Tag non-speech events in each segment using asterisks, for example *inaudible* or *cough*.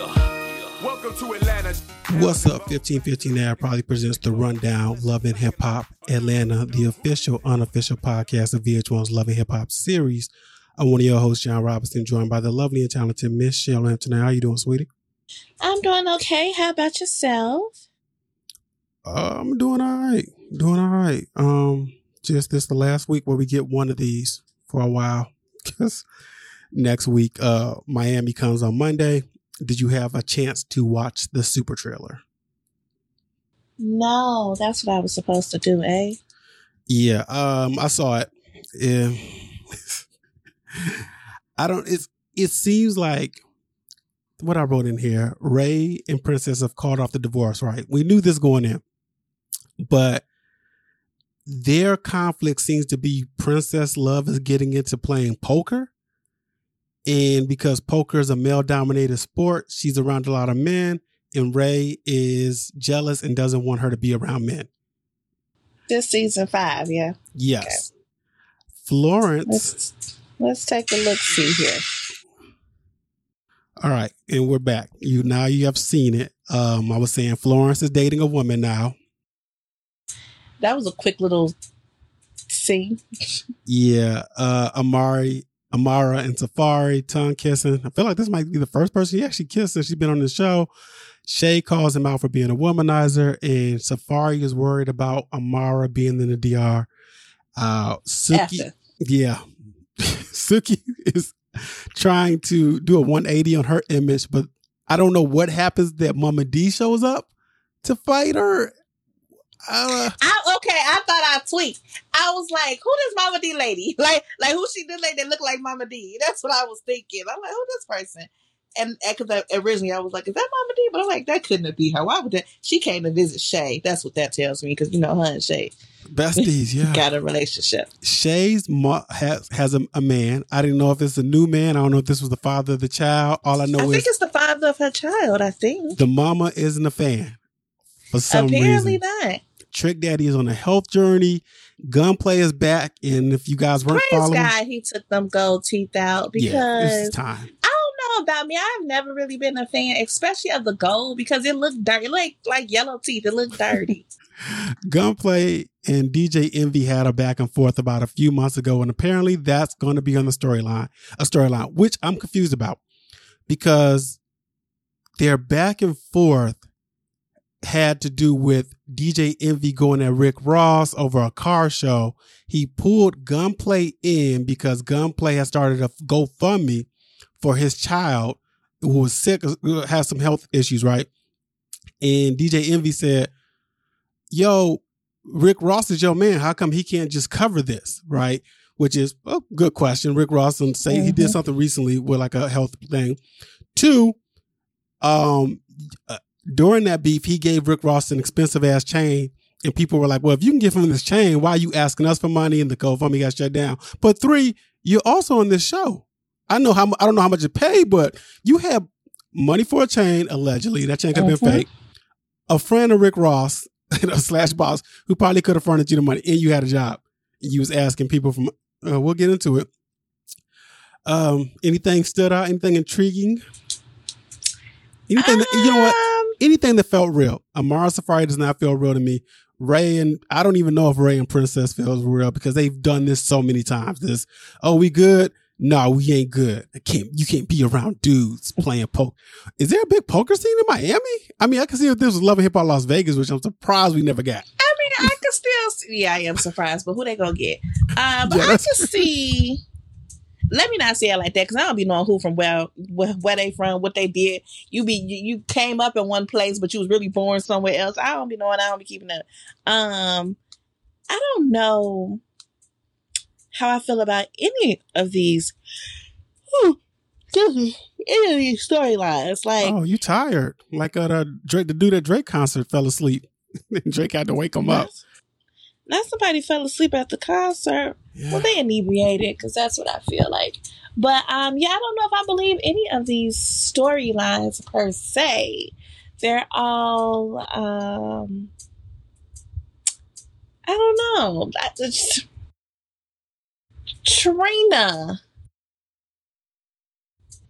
Welcome to Atlanta. What's up? 1515 Air probably presents the Rundown Love and Hip Hop Atlanta, the official, unofficial podcast of VH1's Love and Hip Hop series. I'm one of your hosts, Jon Robinson, joined by the lovely and talented Miss Chelle Anthony. How you doing, sweetie? I'm doing okay. How about yourself? Uh, I'm doing all right. Doing all right. Um, just this the last week where we get one of these for a while. *laughs* Because next week, uh, Miami comes on Monday. Did you have a chance to watch the super trailer? No, that's what I was supposed to do, eh? Yeah, um, I saw it. Yeah. I don't. It's. It seems like what I wrote in here. Ray and Princess have called off the divorce. Right. We knew this going in, but their conflict seems to be Princess Love is getting into playing poker. And because poker is a male dominated sport, she's around a lot of men. And Ray is jealous and doesn't want her to be around men. This season five, yeah. Yes. Florence. Let's let's take a look. See here. All right, and we're back. You now you have seen it. Um, I was saying Florence is dating a woman now. That was a quick little scene. *laughs* Yeah, uh, Amari, Amara, and Safaree tongue kissing. I feel like this might be the first person he actually kissed since she's been on the show. Shay calls him out for being a womanizer, and Safaree is worried about Amara being in the DR. Uh, Suki, After. yeah, *laughs* Suki is trying to do a 180 on her image, but I don't know what happens that Mama D shows up to fight her. Uh, I okay. I thought I tweet. I was like, "Who this Mama D lady? *laughs* Like, like who she did like that look like Mama D?" That's what I was thinking. I'm like, "Who this person?" And because originally I was like, "Is that Mama D?" But I'm like, "That couldn't be her. Why would that?" She came to visit Shay. That's what that tells me because you know her and Shay besties, *laughs* yeah. got a relationship. Shay's mo- has has a, a man. I didn't know if it's a new man. I don't know if this was the father of the child. All I know I is I think it's the father of her child. I think the mama isn't a fan for some apparently reason. not. Trick Daddy is on a health journey. Gunplay is back, and if you guys weren't Praise following, God, he took them gold teeth out yeah, because it's time. I don't know about me. I've never really been a fan, especially of the gold, because it looked dirty, like like yellow teeth. It looked dirty. *laughs* *laughs* Gunplay and DJ Envy had a back and forth about a few months ago, and apparently that's going to be on the storyline, a storyline which I'm confused about because their back and forth had to do with DJ Envy going at Rick Ross over a car show. He pulled Gunplay in because Gunplay has started a GoFundMe for his child who was sick, has some health issues, right? And DJ Envy said, Yo, Rick Ross is your man. How come he can't just cover this, right? Which is a good question. Rick Ross and say he did Mhm. something recently with like a health thing. Two, um, uh, during that beef, he gave Rick Ross an expensive ass chain, and people were like, "Well, if you can give him this chain, why are you asking us for money?" And the GoFundMe got shut down. But three, you're also on this show. I know how I don't know how much you pay, but you have money for a chain allegedly. That chain could have been Mhm. fake. A friend of Rick Ross, *laughs* a slash boss, who probably could have furnished you the money, and you had a job. You was asking people from. Uh, we'll get into it. Um, anything stood out? Anything intriguing? Anything? that, you know what? Anything that felt real. Amara Safaree does not feel real to me. Ray and I don't even know if Ray and Princess feels real because they've done this so many times. This, oh, we good? No, we ain't good. I can't. You can't be around dudes playing poker. Is there a big poker scene in Miami? I mean, I can see if this was Love and Hip Hop Las Vegas, which I'm surprised we never got. I mean, I can still. See, yeah, I am surprised, but who they gonna get? Uh, but Yeah, I just see. Let me not say it like that because I don't be knowing who from where, where where they from, what they did. You be you, you came up in one place, but you was really born somewhere else. I don't be knowing. I don't be keeping up. Um, I don't know how I feel about any of these. Whew, excuse me, any of these storylines. Like, Oh, you tired? Like uh, the Drake, the dude at Drake concert fell asleep. *laughs* Drake had to wake him up. Not somebody fell asleep at the concert. Yeah. Well, they inebriated because that's what I feel like. But um, yeah, I don't know if I believe any of these storylines per se. They're all um, I don't know. I just Trina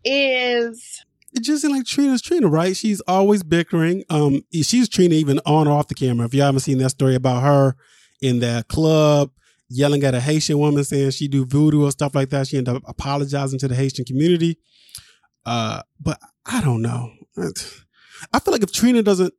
is it just seems like Trina's Trina, right? She's always bickering. Um, she's Trina even on or off the camera. If you haven't seen that story about her in that club yelling at a Haitian woman saying she do voodoo or stuff like that, she ended up apologizing to the Haitian community. Uh, but I don't know. I feel like if Trina doesn't,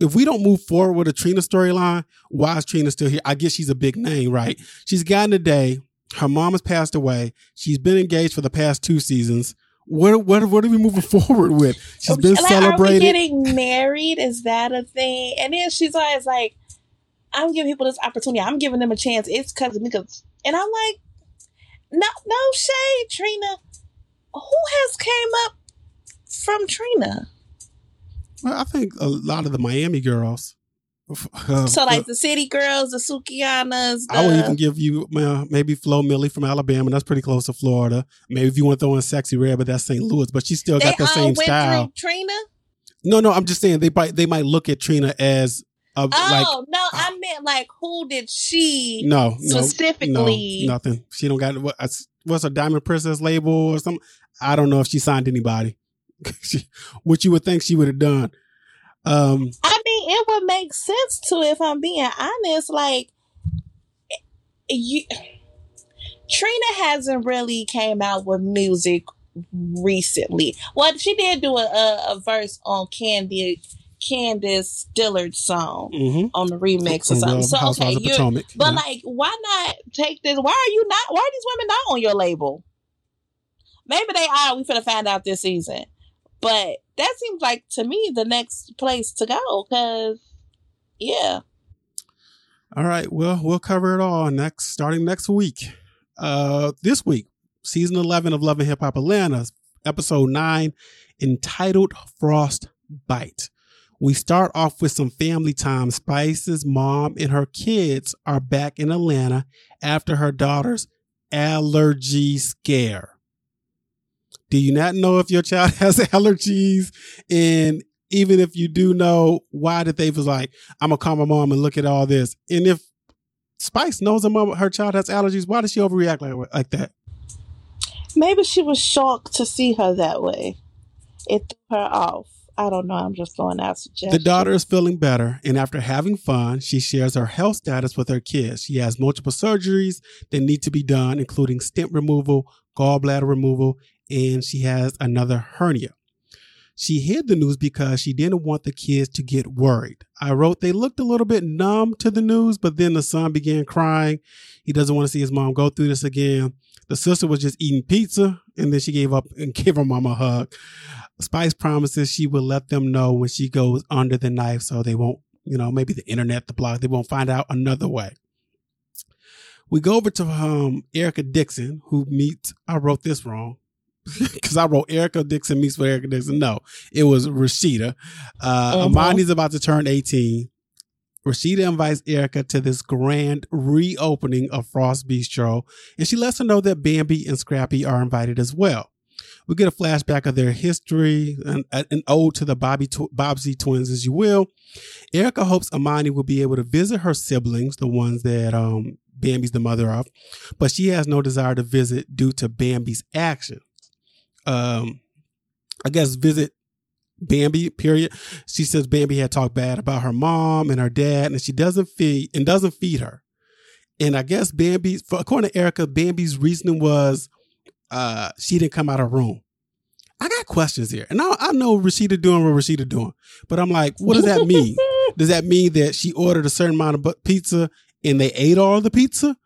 if we don't move forward with a Trina storyline, why is Trina still here? I guess she's a big name, right? She's gotten a day. Her mom has passed away. She's been engaged for the past two seasons. What what what are we moving *laughs* forward with? She's been like, celebrated. Are we getting married? Is that a thing? And then she's always like, "I'm giving people this opportunity. I'm giving them a chance. It's because of me." Cause, and I'm like, "No, no shade, Trina. Who has came up from Trina?" Well, I think a lot of the Miami girls. Uh, so like uh, the city girls, the Sukihana's. The... I would even give you uh, maybe Flo Milli from Alabama. That's pretty close to Florida. Maybe if you want to throw in Sexyy Red, but that's St. Louis. But she still they got the same style. Trina. No, no, I'm just saying they might they might look at Trina as oh like, no, I meant like who did she? No, specifically no, nothing. She don't got what, what's a Diamond Princess label or something. I don't know if she signed anybody. *laughs* what you would think she would have done. Um, I mean, it would make sense to if I'm being honest. Like, you, Trina hasn't really came out with music recently. Well, she did do a, a, a verse on Candy. Candice Dillard's song mm-hmm. on the remix or something. so okay, you but yeah. like, why not take this? Why are you not? Why are these women not on your label? Maybe they are. We finna find out this season. But that seems like to me the next place to go because, yeah. All right. Well, we'll cover it all next, starting next week. Uh, this week, season 11 of Love and Hip Hop Atlanta, episode 9, entitled Frost Bite. We start off with some family time. Spice's mom and her kids are back in Atlanta after her daughter's allergy scare. Do you not know if your child *laughs* has allergies? And even if you do know, why did they was like, I'm gonna call my mom and look at all this? And if Spice knows her mom, her child has allergies, why does she overreact like, like that? Maybe she was shocked to see her that way. It threw her off. I don't know. I'm just throwing out suggestions. The daughter is feeling better, and after having fun, she shares her health status with her kids. She has multiple surgeries that need to be done, including stent removal, gallbladder removal, and she has another hernia. She hid the news because she didn't want the kids to get worried. I wrote they looked a little bit numb to the news, but then the son began crying. He doesn't want to see his mom go through this again. The sister was just eating pizza and then she gave up and *laughs* gave her mom a hug. Spice promises she will let them know when she goes under the knife so they won't, you know, maybe the internet, the blog, they won't find out another way. We go over to um, Erica Dixon, who meets, I wrote this wrong *laughs* because I wrote Erica Dixon meets with Erica Dixon. No, it was Rasheeda. Uh, uh-huh. Emani's about to turn 18. Rasheeda invites Erica to this grand reopening of Frost Bistro, and she lets her know that Bambi and Scrappy are invited as well. We get a flashback of their history, an, an ode to the Bobby tw- Bobbsey twins, as you will. Erica hopes Emani will be able to visit her siblings, the ones that um, Bambi's the mother of, but she has no desire to visit due to Bambi's action um, I guess visit Bambi, period. She says Bambi had talked bad about her mom and her dad, and she doesn't feed and doesn't feed her. And I guess Bambi, for, according to Erica, Bambi's reasoning was uh, she didn't come out of her room. I got questions here, and I, I know Rasheeda doing what Rasheeda doing, but I'm like, what does that mean? *laughs* does that mean that she ordered a certain amount of pizza and they ate all the pizza?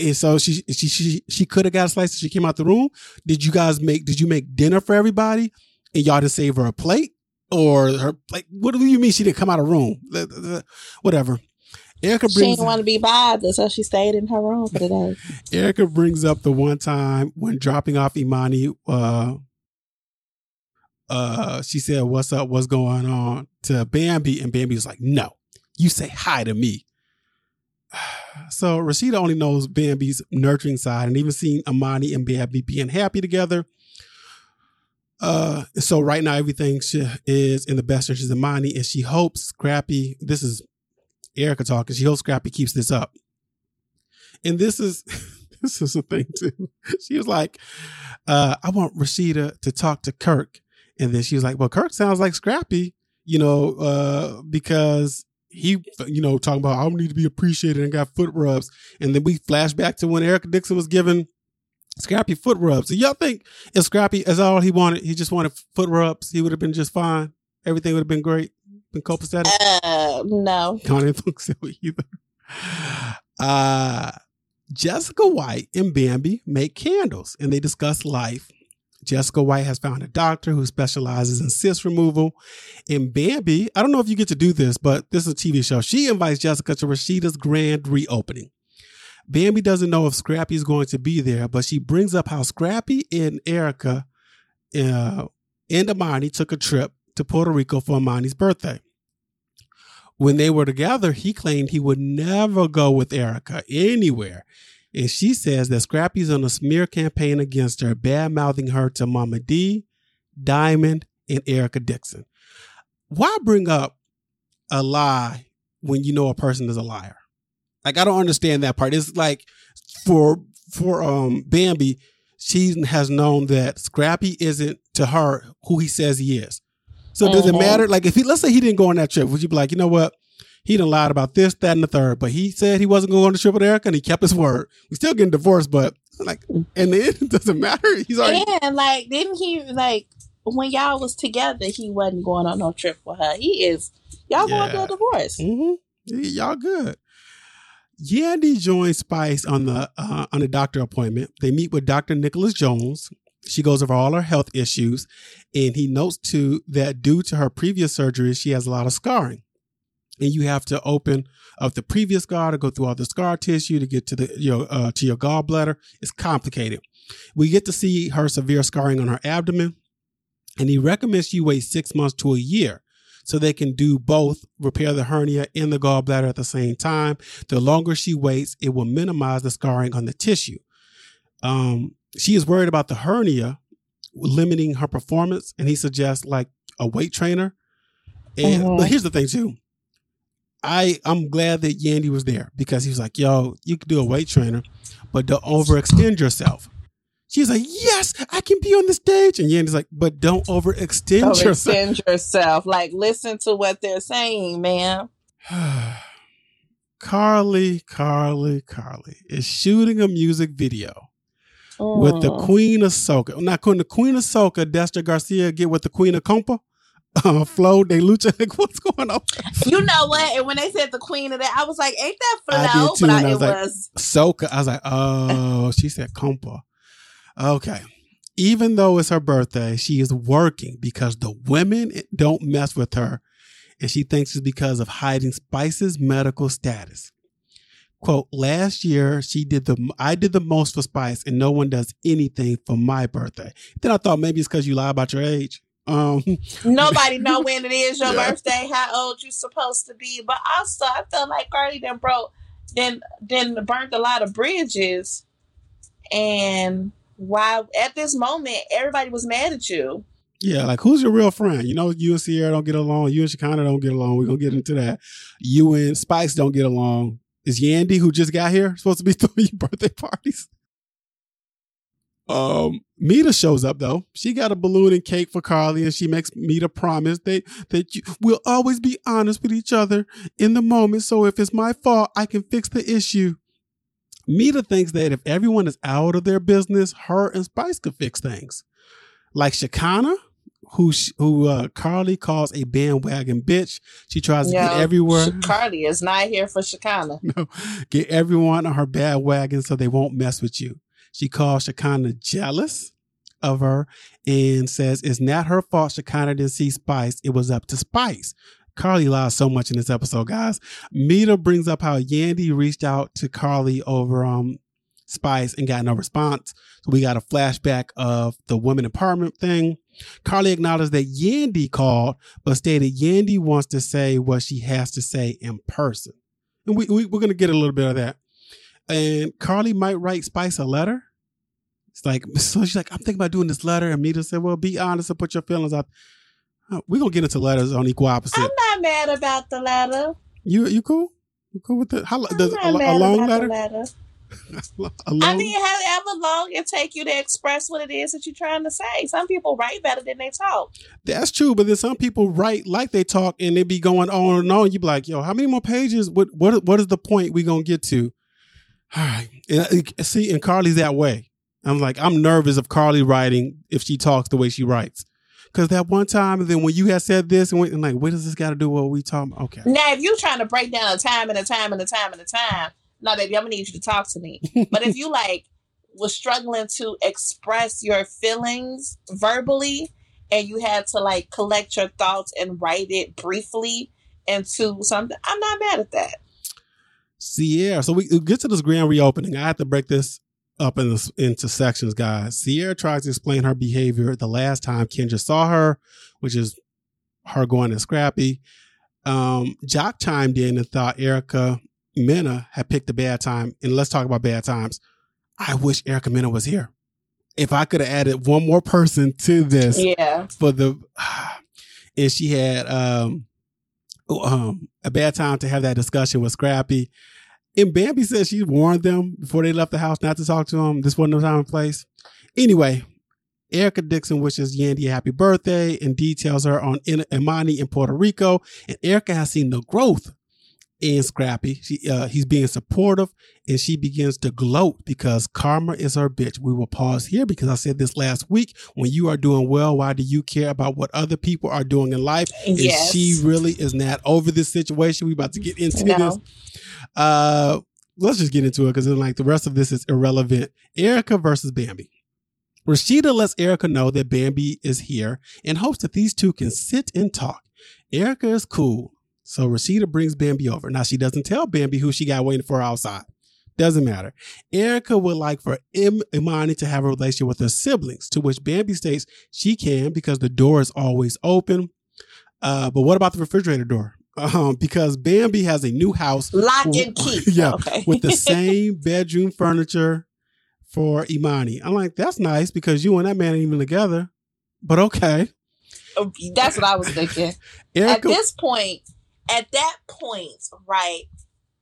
And so she she she she could have got a slice. She came out the room. Did you guys make? Did you make dinner for everybody? And y'all didn't save her a plate or her like? What do you mean she didn't come out of room? Whatever. Erica brings. She didn't want to be bothered, so she stayed in her room for the day. *laughs* Erica brings up the one time when dropping off Emani. Uh, uh, she said, "What's up? What's going on?" to Bambi, and Bambi was like, "No, you say hi to me." So Rasheeda only knows Bambi's nurturing side and even seeing Emani and Bambi being happy together. Uh, so right now everything is in the best interest of Emani, and she hopes Scrappy. This is Erica talking. She hopes Scrappy keeps this up. And this is *laughs* this is a thing too. She was like, uh, "I want Rasheeda to talk to Kirk And then she was like, well, Kirk sounds like Scrappy, you know, uh, because he, you know, talking about I don't need to be appreciated and got foot rubs. And then we flash back to when Erica Dixon was giving Scrappy foot rubs. So y'all think if Scrappy is all he wanted, he just wanted foot rubs, he would have been just fine. Everything would have been great. Been copacetic. Uh, no. I don't think so either. Uh, Jessica White and Bambi make candles and they discuss life. Jessica White has found a doctor who specializes in cyst removal. And Bambi, I don't know if you get to do this, but this is a TV show. She invites Jessica to Rasheeda's grand reopening. Bambi doesn't know if Scrappy is going to be there, but she brings up how Scrappy and Erica uh, and Emani took a trip to Puerto Rico for Emani's birthday. When they were together, he claimed he would never go with Erica anywhere. And she says that Scrappy's on a smear campaign against her, bad mouthing her to Mama D, Diamond, and Erica Dixon. Why bring up a lie when you know a person is a liar? Like I don't understand that part. It's like for for um Bambi, she has known that Scrappy isn't to her who he says he is. So does it Mhm. matter? Like if he let's say he didn't go on that trip, would you be like, you know what? He done lied about this, that, and the third, but he said he wasn't going on the trip with Erica and he kept his word. We still getting divorced, but like in the end, it doesn't matter. *laughs* He's already And like, didn't he like when y'all was together? He wasn't going on no trip with her. He is. Y'all going through a divorce. hmm Y'all good. Yandy joins Spice on the uh, on a doctor appointment. They meet with Dr. Nicholas Jones. She goes over all her health issues, and he notes too that due to her previous surgeries, she has a lot of scarring, and you have to open up the previous scar to go through all the scar tissue to get to the your uh, to your gallbladder. It's complicated. We get to see her severe scarring on her abdomen, and he recommends she wait six months to a year so they can do both repair the hernia and the gallbladder at the same time. The longer she waits, it will minimize the scarring on the tissue. Um, she is worried about the hernia limiting her performance, and he suggests like a weight trainer. And Mhm. but here's the thing too. I I'm glad that Yandy was there because he was like, "Yo, you could do a weight trainer, but don't overextend yourself." She's like, "Yes, I can be on the stage," and Yandy's like, "But don't overextend So yourself." extend yourself. Like, listen to what they're saying, man. *sighs* Karlie, Karlie, Karlie is shooting a music video with the Mm. Queen of Soca. Now, couldn't the Queen of Soca, Destra Garcia, get with the Queen of Compa? Uh, Flo de Lucha. *laughs* Like, what's going on? You know what? And when they said the queen of that, I was like, ain't that I did too, But I, I it was like- was. Soca. I was like, oh, she said Compa. Okay. Even though it's her birthday, she is working because the women don't mess with her. And she thinks it's because of hiding Spice's medical status. Quote, last year she did the I did the most for Spice and no one does anything for my birthday. Then I thought maybe it's because you lie about your age. Um Nobody know *laughs* when it is your Yeah. birthday, how old you supposed to be. But also, I felt like Karlie then broke, then then burnt a lot of bridges, and why at this moment everybody was mad at you. Yeah, like who's your real friend? You know, you and Sierra don't get along. You and Shekinah don't get along. We're gonna get into that. You and Spice don't get along. Is Yandy, who just got here, supposed to be *laughs* throwing you birthday parties? Um, Mita shows up though. She got a balloon and cake for Karlie, and she makes Mita promise that that you will always be honest with each other in the moment. So if it's my fault, I can fix the issue. Mita thinks that if everyone is out of their business, her and Spice could fix things. Like Shekinah, who who uh, Karlie calls a bandwagon bitch. She tries to get everywhere, Karlie is not here for Shekinah. *laughs* no, get everyone on her bad wagon so they won't mess with you. She calls Shekinah jealous of her and says it's not her fault Shekinah didn't see Spice. It was up to Spice. Karlie lies so much in this episode, guys. Mita brings up how Yandy reached out to Karlie over um Spice and got no response. So we got a flashback of the women empowerment thing. Karlie acknowledged that Yandy called, but stated Yandy wants to say what she has to say in person. And we, we, we're going to get a little bit of that. And Karlie might write Spice a letter. It's like, *laughs* so she's like, I'm thinking about doing this letter. And Mita said, well, be honest and put your feelings out. Oh, we're going to get into letters on equal opposite. I'm not mad about the letter. You you cool? You cool with the, how, does, a, *laughs* a long about letter? the letter. I mean, however long it take you to express what it is that you're trying to say. Some people write better than they talk. That's true, but then some people write like they talk, and they be going on and on. You be like, "Yo, how many more pages? What what what is the point we gonna get to?" All right, and, uh, see, and Karlie's that way. I'm like, I'm nervous of Karlie writing if she talks the way she writes. Cause that one time, and then when you had said this, and, and like, what does this got to do with what we talking? About? Okay. Now, if you're trying to break down a time and a time and a time and a time, no, baby, I'm gonna need you to talk to me. *laughs* but if you like was struggling to express your feelings verbally, and you had to like collect your thoughts and write it briefly into something, I'm not mad at that. Sierra. So we get to this grand reopening. I have to break this up in the, into sections, guys. Sierra tries to explain her behavior the last time Kendra saw her, which is her going to Scrappy. Um, Joc chimed in and thought Erica Mena had picked a bad time. And let's talk about bad times. I wish Erica Mena was here. If I could have added one more person to this, yeah, for the, *sighs* and she had um, um, a bad time to have that discussion with Scrappy. And Bambi says she warned them before they left the house not to talk to him. This wasn't the time and place. Anyway, Erica Dixon wishes Yandy a happy birthday and details her on Emani in Puerto Rico. And Erica has seen the growth in Scrappy. She, uh, he's being supportive and she begins to gloat because karma is her bitch. We will pause here because I said this last week. When you are doing well, why do you care about what other people are doing in life? Yes. And she really is not over this situation. We're about to get into no. this. Uh, let's just get into it because then like the rest of this is irrelevant. Erica versus Bambi. Rasheeda lets Erica know that Bambi is here and hopes that these two can sit and talk. Erica is cool, so Rasheeda brings Bambi over. Now she doesn't tell Bambi who she got waiting for outside. Doesn't matter. Erica would like for Im- Emani to have a relationship with her siblings, to which Bambi states she can because the door is always open. Uh, but what about the refrigerator door? um, because Bambi has a new house. Lock and key. *laughs* yeah. Okay. with the *laughs* same bedroom furniture for Emani. I'm like, that's nice because you and that man ain't even together. But okay. Oh, that's what I was thinking. *laughs* Erica, at this point, at that point, right?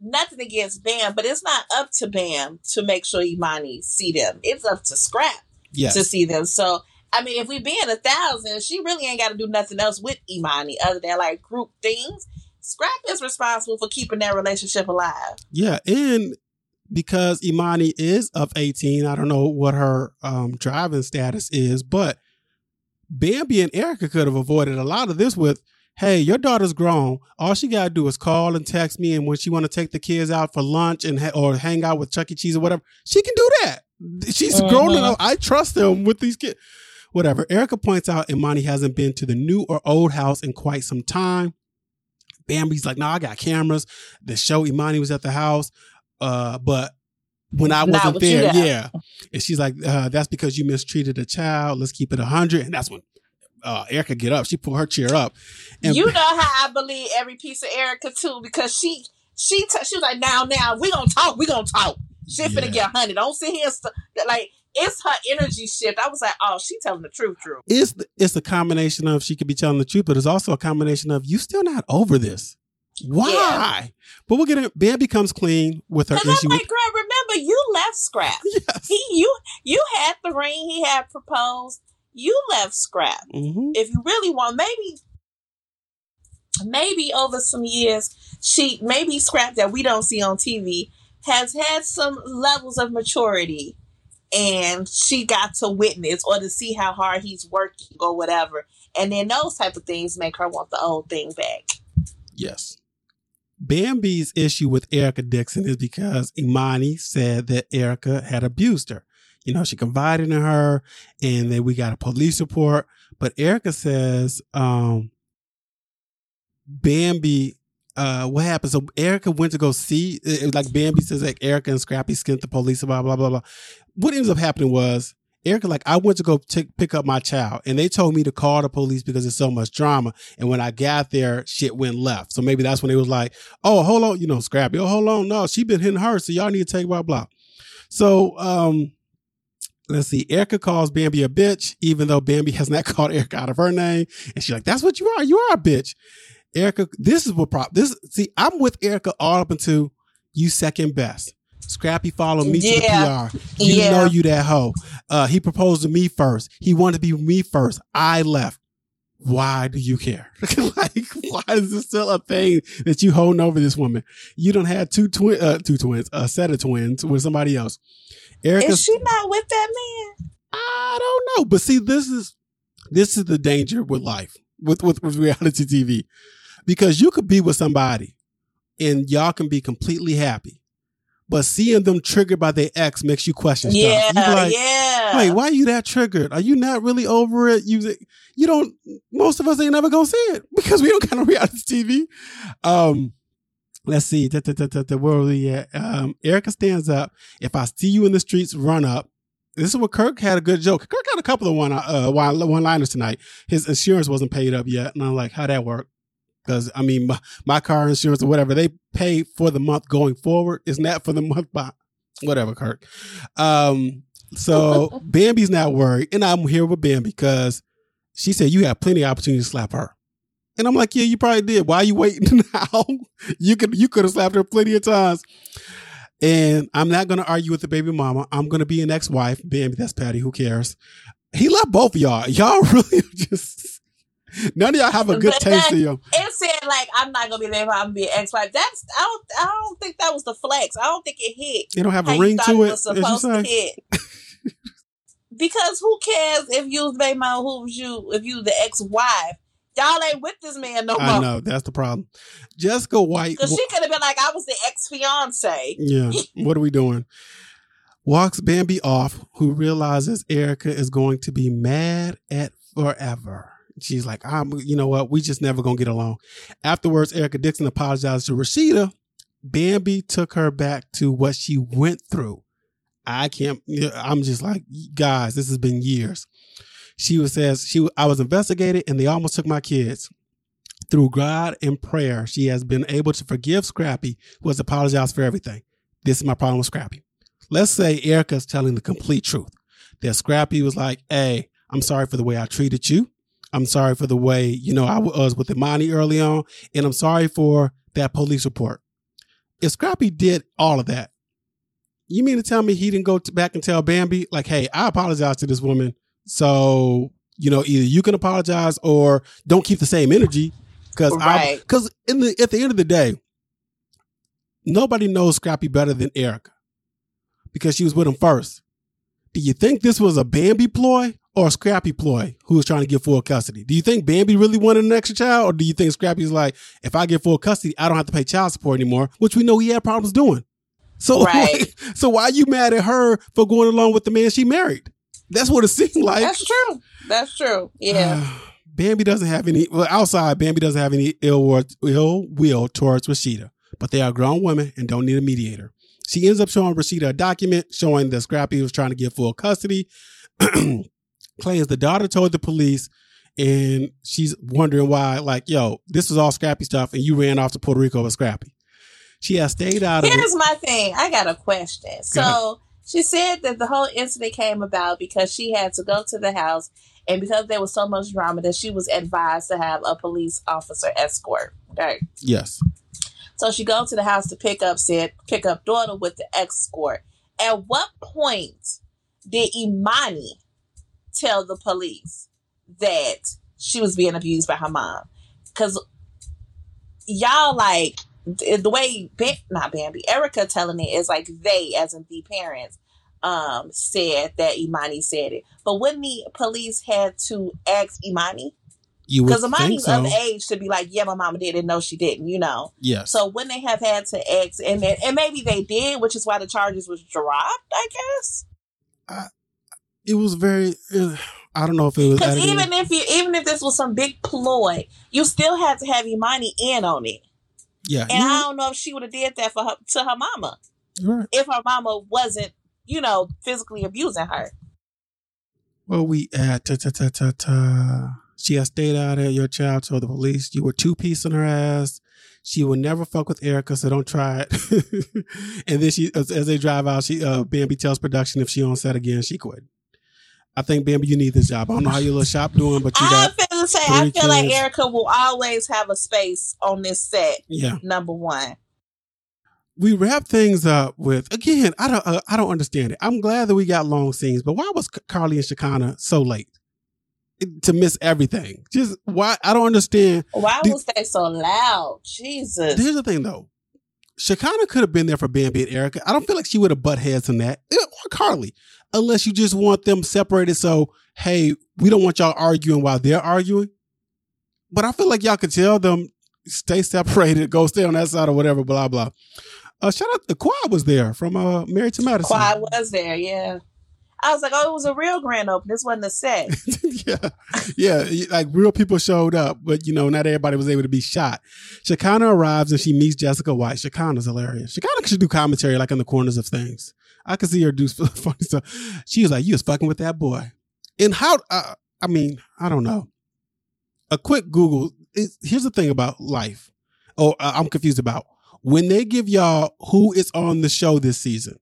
Nothing against Bam, but it's not up to Bam to make sure Emani see them. It's up to Scrap yes. to see them. So I mean, if we be in a thousand, she really ain't got to do nothing else with Emani other than like group things. Scrap is responsible for keeping that relationship alive. Yeah, and because Emani is of 18, I don't know what her um, driving status is, but Bambi and Erica could have avoided a lot of this with, hey, your daughter's grown. All she got to do is call and text me, and when she want to take the kids out for lunch and ha- or hang out with Chuck E. Cheese or whatever, she can do that. She's mm-hmm. grown enough. I trust them with these kids. Whatever. Erica points out Emani hasn't been to the new or old house in quite some time. Bambi's like, no, I got cameras. The show Emani was at the house. Uh, but when I wasn't there, yeah. And she's like, uh, that's because you mistreated a child. Let's keep it a hundred. And that's when uh, Erica get up. She pull her chair up. And you know how I believe every piece of Erica too, because she she t- she was like, now now we gonna talk, we gonna talk. She yeah. finna get hundred. Don't sit here st- like it's her energy shift. I was like, oh, she telling the truth, true. It's it's a combination of she could be telling the truth, but it's also a combination of you still not over this. Why? Yeah. But get it. Ben becomes clean with her issue. I'm like, girl, remember you left Scrap. *laughs* Yes. He, you, you had the ring. He had proposed. You left Scrap. Mm-hmm. If you really want, maybe, maybe over some years, she maybe Scrap that we don't see on TV has had some levels of maturity and she got to witness or to see how hard he's working or whatever. And then those type of things make her want the old thing back. Yes. Bambi's issue with Erica Dixon is because Emani said that Erica had abused her. You know, she confided in her and then we got a police report. But Erica says, um, Bambi uh, what happened? So Erica went to go see, it was like Bambi says, like Erica and Scrappy skint the police, blah, blah, blah, blah. What ends up happening was Erica, like, I went to go t- pick up my child and they told me to call the police because there's so much drama. And when I got there, shit went left. So maybe that's when they was like, oh, hold on, you know, Scrappy, oh, hold on. No, she been hitting her. So y'all need to take blah, blah. So, um, let's see. Erica calls Bambi a bitch, even though Bambi has not *laughs* called Erica out of her name. And she's like, that's what you are. You are a bitch. Erica, this is what prop. This see, I'm with Erica all up until you second best. Scrappy followed me to the PR. You Yeah. know you that hoe. Uh, he proposed to me first. He wanted to be me first. I left. Why do you care? *laughs* like, why is this still a thing that you holding over this woman? You don't have two twin, uh, two twins, a set of twins with somebody else. Erica, Is she not with that man? I don't know, but see, this is this is the danger with life, with with, with reality TV, because you could be with somebody, and y'all can be completely happy, but seeing them triggered by their ex makes you question Yeah, stuff. Be like, yeah. Wait, why are you that triggered? Are you not really over it? You you don't. Most of us ain't never gonna see it because we don't kind of reality TV. Um, let's see. Da, da, da, da, where are we at? Um, Erica stands up. If I see you in the streets, run up. This is what Kirk had a good joke. Kirk had a couple of one uh one liners tonight. His insurance wasn't paid up yet, and I'm like, how that work? Because I mean, my, my car insurance or whatever they pay for the month going forward. Isn't that for the month by whatever, Kirk? Um, so *laughs* Bambi's not worried, and I'm here with Bambi because she said you have plenty of opportunity to slap her. And I'm like, yeah, you probably did. Why are you waiting *laughs* now? you could you could have slapped her plenty of times. And I'm not gonna argue with the baby mama. I'm gonna be an ex-wife. Bambi, that's Patty. Who cares? He left both of y'all. Y'all *laughs* really just none of y'all have a good But taste in you. It said like I'm not gonna be there. I'm gonna be an ex-wife. That's I don't. I don't think that was the flex. I don't think it hit. They don't have a ring to it it. supposed to hit. *laughs* because who cares if you was baby mama, who was you, if you the ex-wife? Y'all ain't with this man no more. I know that's the problem. Jessica White. Because she could have been like, I was the ex-fiance. Yeah. What are we doing? Walks Bambi off, who realizes Erica is going to be mad at forever. She's like, I'm, you know what? We just never gonna get along. Afterwards, Erica Dixon apologized to Rasheeda. Bambi took her back to what she went through. I can't. I'm just like, guys, this has been years. She was says she. I was investigated, and they almost took my kids. Through God and prayer, she has been able to forgive Scrappy, who has apologized for everything. This is my problem with Scrappy. Let's say Erica's telling the complete truth. That Scrappy was like, hey, I'm sorry for the way I treated you. I'm sorry for the way, you know, I was with Emani early on, and I'm sorry for that police report. If Scrappy did all of that, you mean to tell me he didn't go back and tell Bambi, like, hey, I apologize to this woman. So, you know, either you can apologize or don't keep the same energy. Cause I, cause in the, at the end of the day, nobody knows Scrappy better than Erica because she was with him first. Do you think this was a Bambi ploy or a Scrappy ploy who was trying to get full custody? Do you think Bambi really wanted an extra child or do you think Scrappy's like, if I get full custody, I don't have to pay child support anymore, which we know he had problems doing. So, *laughs* Right. so why are you mad at her for going along with the man she married? That's what it *laughs* seemed like. That's true. That's true. Yeah. *sighs* Bambi doesn't have any, well, outside, Bambi doesn't have any ill, or, ill will towards Rasheeda, but they are grown women and don't need a mediator. She ends up showing Rasheeda a document showing that Scrappy was trying to get full custody. *clears throat* Claims the daughter told the police, and she's wondering why, like, yo, this is all Scrappy stuff, and you ran off to Puerto Rico with Scrappy. She has stayed out of it. Here's my thing. I got a question. So she said that the whole incident came about because she had to go to the house, and because there was so much drama, that she was advised to have a police officer escort. Right. Yes. So she go to the house to pick up said pick up daughter with the escort. At what point did Emani tell the police that she was being abused by her mom? Because y'all like the way Ba- not Bambi Erica telling it is like they as in the parents um said that Emani said it, but wouldn't the police had to ask Emani You because Emani's so. of age to be like, yeah, my mama did it, no, she didn't, you know. Yes. So when they have had to ask, and then, and maybe they did, which is why the charges was dropped, I guess. it was very, uh, I don't know if it was. Because even if you, even if this was some big ploy, you still had to have Emani in on it. Yeah. And I don't know if she would have did that for her to her mama right. if her mama wasn't, you know, physically abusing her. Well, we at ta ta ta ta ta. She has stayed out of your child told the police you were two piecing her ass. She will never fuck with Erica, so don't try it. *laughs* and then she, as, as they drive out, she uh, Bambi tells production if she on set again, she quit. I think Bambi, you need this job. I don't know how your little shop doing, but you got the same. I feel like. Erica will always have a space on this set. yeah. Number one. we wrap things up with again. I don't. Uh, I don't understand it. I'm glad that we got long scenes, but why was Karlie and Shekinah so late to miss everything? Just why? I don't understand. Why was they so loud? Jesus. Here's the thing, though. Shekinah could have been there for Bambi and Erica. I don't feel like she would have butt heads in that, or Karlie, unless you just want them separated. So, hey, we don't want y'all arguing while they're arguing. But I feel like y'all could tell them stay separated, go stay on that side or whatever, blah blah. Uh, shout out, the Quad was there from uh, Married to Medicine. Quad was there, yeah. I was like, oh, it was a real grand opening. This wasn't a set. *laughs* yeah, yeah, like real people showed up, but you know, not everybody was able to be shot. Shekinah arrives and she meets Jessica White. Shekinah's hilarious. Shekinah should do commentary like in the corners of things. I could see her do *laughs* funny stuff. She was like, "You was fucking with that boy," and how? Uh, I mean, I don't know. A quick Google. Here's the thing about life. Oh, uh, I'm confused about when they give y'all who is on the show this season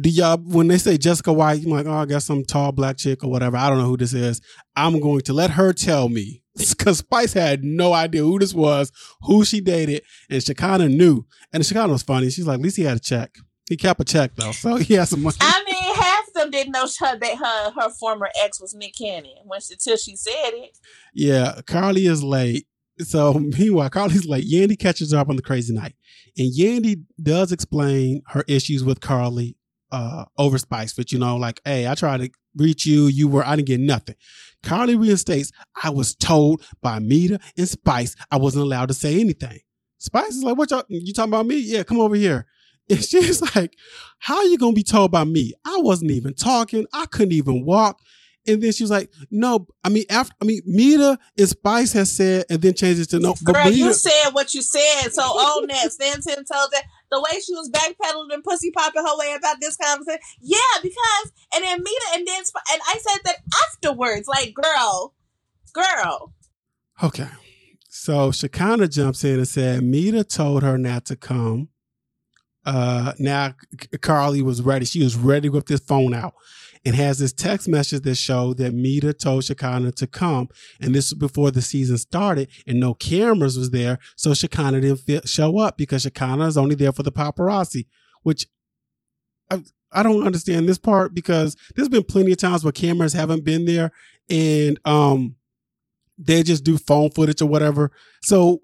do y'all when they say Jessica White, you're like, oh, I guess some tall black chick or whatever. I don't know who this is. I'm going to let her tell me *laughs* because Spice had no idea who this was, who she dated, and Shekinah knew. And Shekinah was funny. She's like, at least he had a check. He kept a check though, so *laughs* he had some money. I mean, them didn't know that her her former ex was Nick Cannon when she, until she said it. Yeah, Karlie is late. So *laughs* meanwhile, Karlie's late. Yandy catches her up on the crazy night, and Yandy does explain her issues with Karlie uh over Spice, but you know, like, hey, I tried to reach you, you were, I didn't get nothing. Karlie reinstates, I was told by Mita and Spice I wasn't allowed to say anything. Spice is like, what y'all, you talking about me? Yeah, come over here. And she's like, how are you going to be told by me? I wasn't even talking. I couldn't even walk. And then she was like, "No, I mean, after I mean, Mita and Spice has said, and then changes to no." Girl, Mita, you said what you said, so on that, stand ten toes. That the way she was backpedaling and pussy popping her way about this conversation, yeah, because and then Mita and then and I said that afterwards, like, girl, girl. Okay, so Shekinah jumps in and said Mita told her not to come. Uh, now Karlie was ready. She was ready whip this phone out and has this text message that showed that Mita told Shekinah to come. And this was before the season started and no cameras was there. So Shekinah didn't feel, show up because Shekinah is only there for the paparazzi, which I, I don't understand this part because there's been plenty of times where cameras haven't been there and, um, they just do phone footage or whatever. So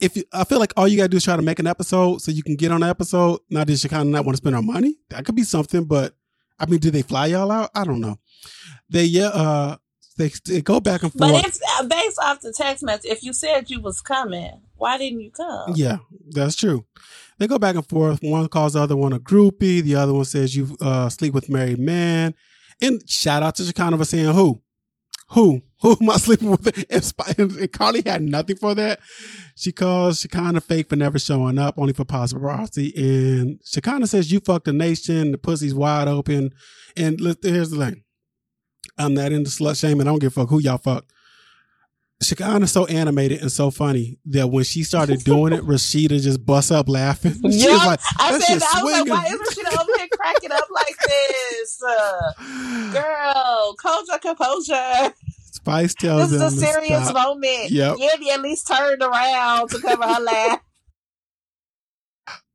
if you, I feel like all you gotta do is try to make an episode so you can get on an episode. Now, does Shekinah not want to spend our money? That could be something, but I mean, did they fly y'all out? I don't know. They yeah, uh, they, they go back and forth. But it's uh, based off the text message. If you said you was coming, why didn't you come? Yeah, that's true. They go back and forth. One calls the other one a groupie. The other one says you uh, sleep with married man. And shout out to Shekinah for saying who, who, who am I sleeping with? *laughs* And, and Karlie had nothing for that. She calls Shekinah fake for never showing up, only for paparazzi. And Shekinah says, You fucked the nation. The pussy's wide open. And here's the thing I'm not into slut shaming. I don't give a fuck who y'all fuck. Shekinah's so animated and so funny that when she started doing it, *laughs* Rasheeda just busts up laughing. *laughs* She yep. was like, I said that. I was like, why is Rasheeda over here cracking up like this? Uh, girl, culture, composure. Spice tells this is a serious stop. moment. Yep. Yandy at least turned around to cover her laugh.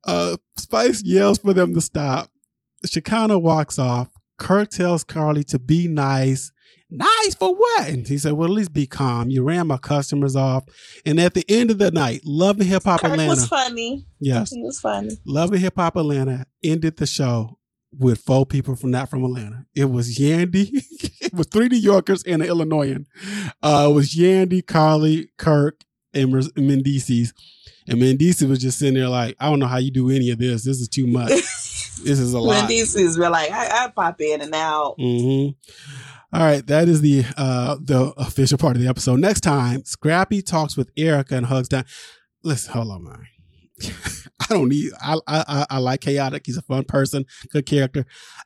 Uh, Spice yells for them to stop. Shekinah walks off. Kirk tells Karlie to be nice. Nice for what? And he said, Well, at least be calm. You ran my customers off. And at the end of the night, Love and Hip Hop Atlanta. was funny. Yes. He was funny. Love and Hip Hop Atlanta ended the show with four people from not from Atlanta. It was Yandy. *laughs* it was three New Yorkers and an Illinoisan. Uh, it was Yandy, Karlie, Kirk, and Mendeecees. And Mendeecees was just sitting there like, I don't know how you do any of this. This is too much. *laughs* this is a lot. Mendeecees were like, I, I pop in and out. Mm-hmm. All right, that is the uh the official part of the episode. Next time, Scrappy talks with Erica and hugs down. Listen, hold on, man. *laughs* *laughs* I don't need. I, I I like chaotic. He's a fun person, good character.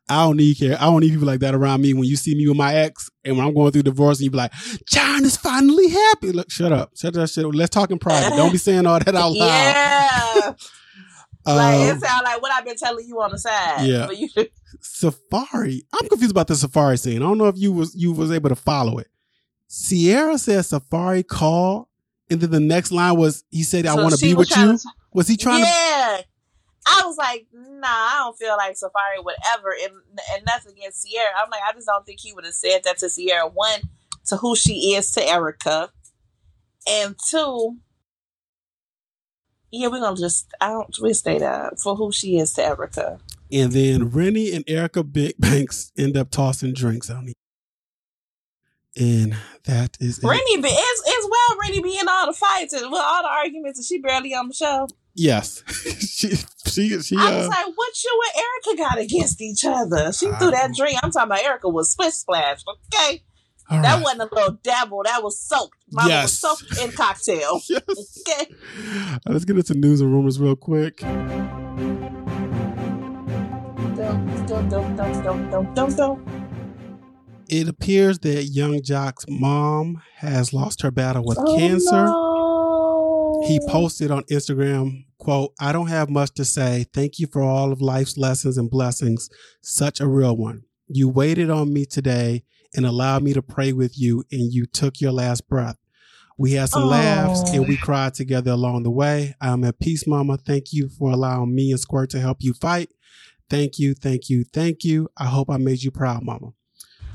I don't need care. I don't need people like that around me. When you see me with my ex, and when I'm going through divorce, and you be like, "Jon is finally happy." Look, shut up. Shut that shit. Let's talk in private. don't be saying all that out loud. Yeah. *laughs* like it um, sounds like what I've been telling you on the side. Yeah. You *laughs* Safaree. I'm confused about the Safaree scene. I don't know if you was you was able to follow it. Sierra said Safaree call, and then the next line was he said, "I want to be with you." To, Was he trying to yeah. I was like, nah, I don't feel like Safaree would ever, and, and nothing against Sierra. I'm like, I just don't think he would have said that to Sierra. One, to who she is to Erica, and two, yeah, we're gonna just I don't we stay that for who she is to Erica. And then Renni and Erica Big Banks end up tossing drinks on me. And that is it. Renni be it's, it's well Renni be in all the fights and with all the arguments and she barely on the show. Yes. *laughs* she she she I was uh, like, what you and Erica got against each other? She I threw that drink. I'm talking about Erica was splish splash, okay? That right. wasn't a little dabble. That was soaked. Mama Yes. was soaked in cocktail. *laughs* Yes. Okay. Right, let's get into news and rumors real quick. Dum, dum, dum. It appears that young Joc's mom has lost her battle with Oh, cancer. no. He oh. posted on Instagram, quote, I don't have much to say. Thank you for all of life's lessons and blessings. Such a real one. You waited on me today and allowed me to pray with you, and you took your last breath. We had some Oh. laughs and we oh. cried together along the way. I'm at peace, Mama. Thank you for allowing me and Squirt to help you fight. Thank you, thank you, thank you. I hope I made you proud, Mama.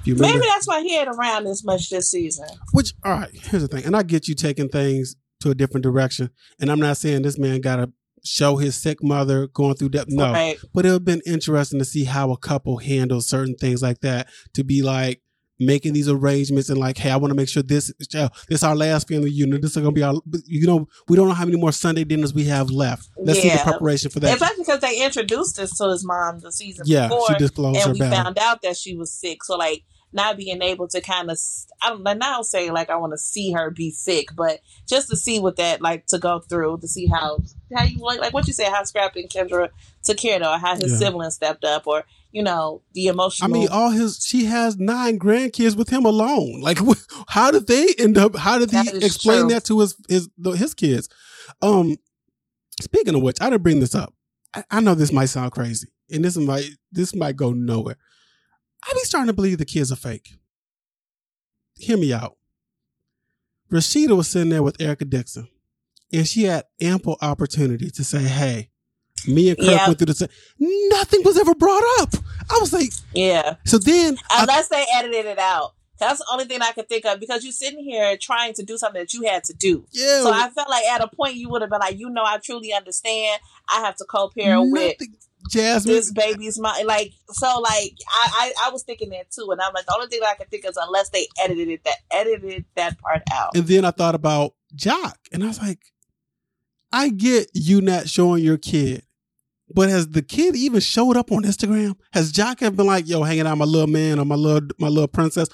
Remember, Maybe that's why he ain't around as much this season. which, all right, here's the thing. And I get you taking things to a different direction. And I'm not saying this man got to show his sick mother going through that. No. Right. But it would have been interesting to see how a couple handles certain things like that to be like making these arrangements and like, hey, I want to make sure this this is our last family unit. This is gonna be our you know, we don't know how many more Sunday dinners we have left. Let's see the preparation for that. Especially because they introduced us to his mom the season yeah, before, she disclosed her and we found out that she was sick. So like not being able to kind of, I don't, and I don't say like I want to see her be sick, but just to see what that like to go through to see how how you like like what you said how Scrappy and Kendra took care of her, or how his Yeah. siblings stepped up, or you know the emotional. I mean, all his she has nine grandkids with him alone. Like, *laughs* how did they end up? How did he explain true. that to his his his kids? Um, speaking of which, I didn't bring this up. I, I know this might sound crazy, and this might this might go nowhere. I be starting to believe the kids are fake. Hear me out. Rasheeda was sitting there with Erica Dixon, and she had ample opportunity to say, "Hey." Me and Kirk Yeah. went through the same. Nothing was ever brought up. I was like, yeah, so then, I- they edited it out. That's the only thing I could think of because you're sitting here trying to do something that you had to do. yeah, So I felt like at a point you would have been like, you know, I truly understand. I have to co-parent with Jasmine. this baby's mom. Like, so, like, I, I, I was thinking that too, and I'm like, the only thing that I can think is unless they edited it, that edited that part out. and then I thought about Joc, and I was like, I get you not showing your kid, but has the kid even showed up on Instagram? Has Joc have been like, yo, hanging out my little man or my little my little princess?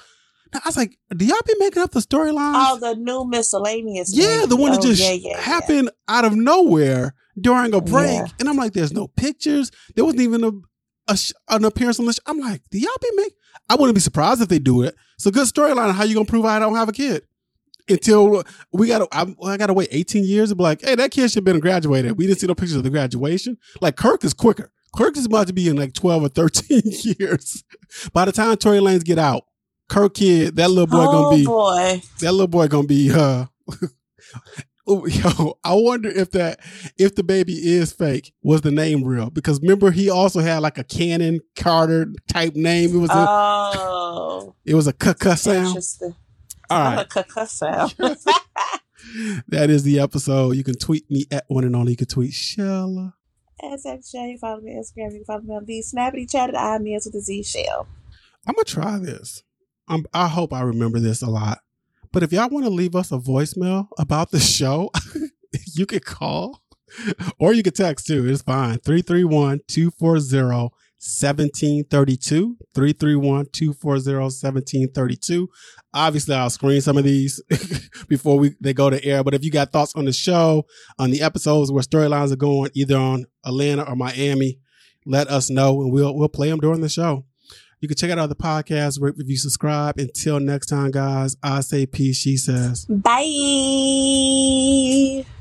Now, I was like, do y'all be making up the storylines? Oh, the new miscellaneous. yeah, the one that Oh, just yeah, yeah, yeah. happened out of nowhere during a break, Yeah. and I'm like, there's no pictures. There wasn't even a, a sh- an appearance on the. Sh- I'm like, do y'all be make? I wouldn't be surprised if they do it. It's a good storyline. How you gonna prove I don't have a kid? Until we gotta, I, I gotta wait 18 years to be like, hey, that kid should have been graduated. We didn't see no pictures of the graduation. Like Kirk is quicker. Kirk is about to be in like 12 or 13 *laughs* years. By the time Tory Lanez get out, Kirk kid, that little boy oh gonna be boy, that little boy gonna be uh *laughs* yo i wonder if that if the baby is fake was the name real because remember he also had like a cannon carter type name it was a oh, it was a cuh sound interesting. all a cuh-cuh sound. *laughs* that is the episode you can tweet me at one and only you can tweet shella As that you follow me on Instagram. You can follow me on the Snappity Chat. I am with the Z Shell. i'm gonna try this I'm, i hope i remember this a lot but if y'all want to leave us a voicemail about the show *laughs* you could call or you could text too. It's fine. 331 240 1732. 331 240 1732. Obviously, I'll screen some of these *laughs* before we they go to air. But if you got thoughts on the show, on the episodes where storylines are going, either on Atlanta or Miami, let us know and we'll we'll play them during the show. You can check out other podcasts, rate, review, subscribe. Until next time, guys, I say peace, she says. Bye.